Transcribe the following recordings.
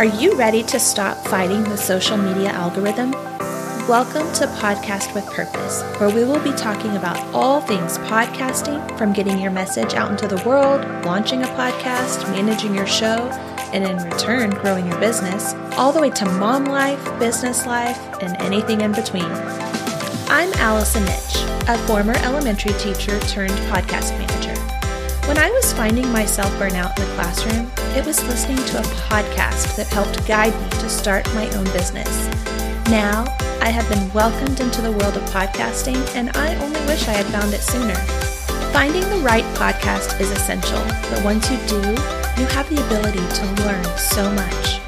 Are you ready to stop fighting the social media algorithm? Welcome to Podcast with Purpose, where we will be talking about all things podcasting from getting your message out into the world, launching a podcast, managing your show, and in return, growing your business, all the way to mom life, business life, and anything in between. I'm Allison Nitsch, a former elementary teacher turned podcast manager. When I was finding myself burnout in the classroom, it was listening to a podcast that helped guide me to start my own business. Now, I have been welcomed into the world of podcasting, and I only wish I had found it sooner. Finding the right podcast is essential, but once you do, you have the ability to learn so much.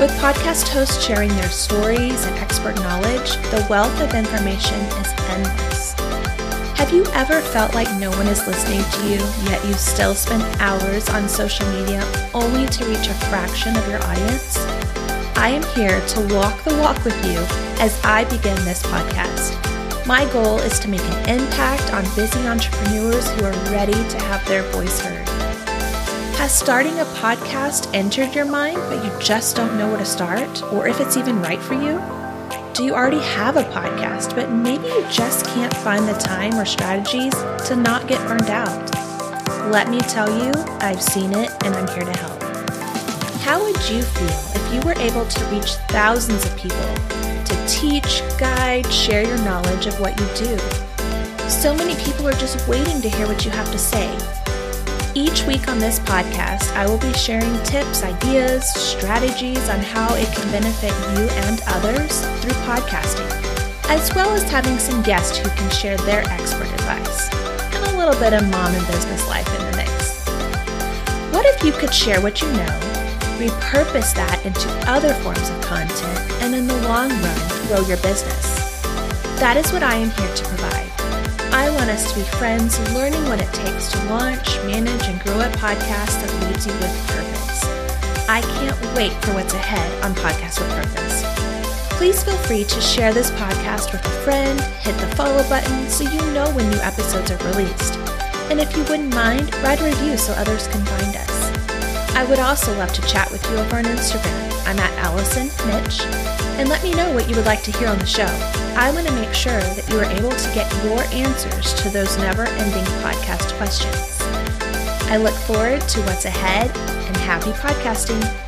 With podcast hosts sharing their stories and expert knowledge, the wealth of information is endless. Have you ever felt like no one is listening to you, yet you still spend hours on social media only to reach a fraction of your audience? I am here to walk the walk with you as I begin this podcast. My goal is to make an impact on busy entrepreneurs who are ready to have their voice heard. Has starting a podcast entered your mind, but you just don't know where to start or if it's even right for you? Do you already have a podcast, but maybe you just can't find the time or strategies to not get burned out? Let me tell you, I've seen it and I'm here to help. How would you feel if you were able to reach thousands of people to teach, guide, share your knowledge of what you do? So many people are just waiting to hear what you have to say each week on this podcast, I will be sharing tips, ideas, strategies on how it can benefit you and others through podcasting, as well as having some guests who can share their expert advice and a little bit of mom and business life in the mix. What if you could share what you know, repurpose that into other forms of content, and in the long run, grow your business? That is what I am here to provide. Want us to be friends, learning what it takes to launch, manage, and grow a podcast that leaves you with purpose. I can't wait for what's ahead on Podcast with Purpose. Please feel free to share this podcast with a friend, hit the follow button so you know when new episodes are released. And if you wouldn't mind, write a review so others can find us. I would also love to chat with you over on Instagram. I'm at Allison Nitsch, and let me know what you would like to hear on the show. I want to make sure that you are able to get your answers to those never ending podcast questions. I look forward to what's ahead and happy podcasting.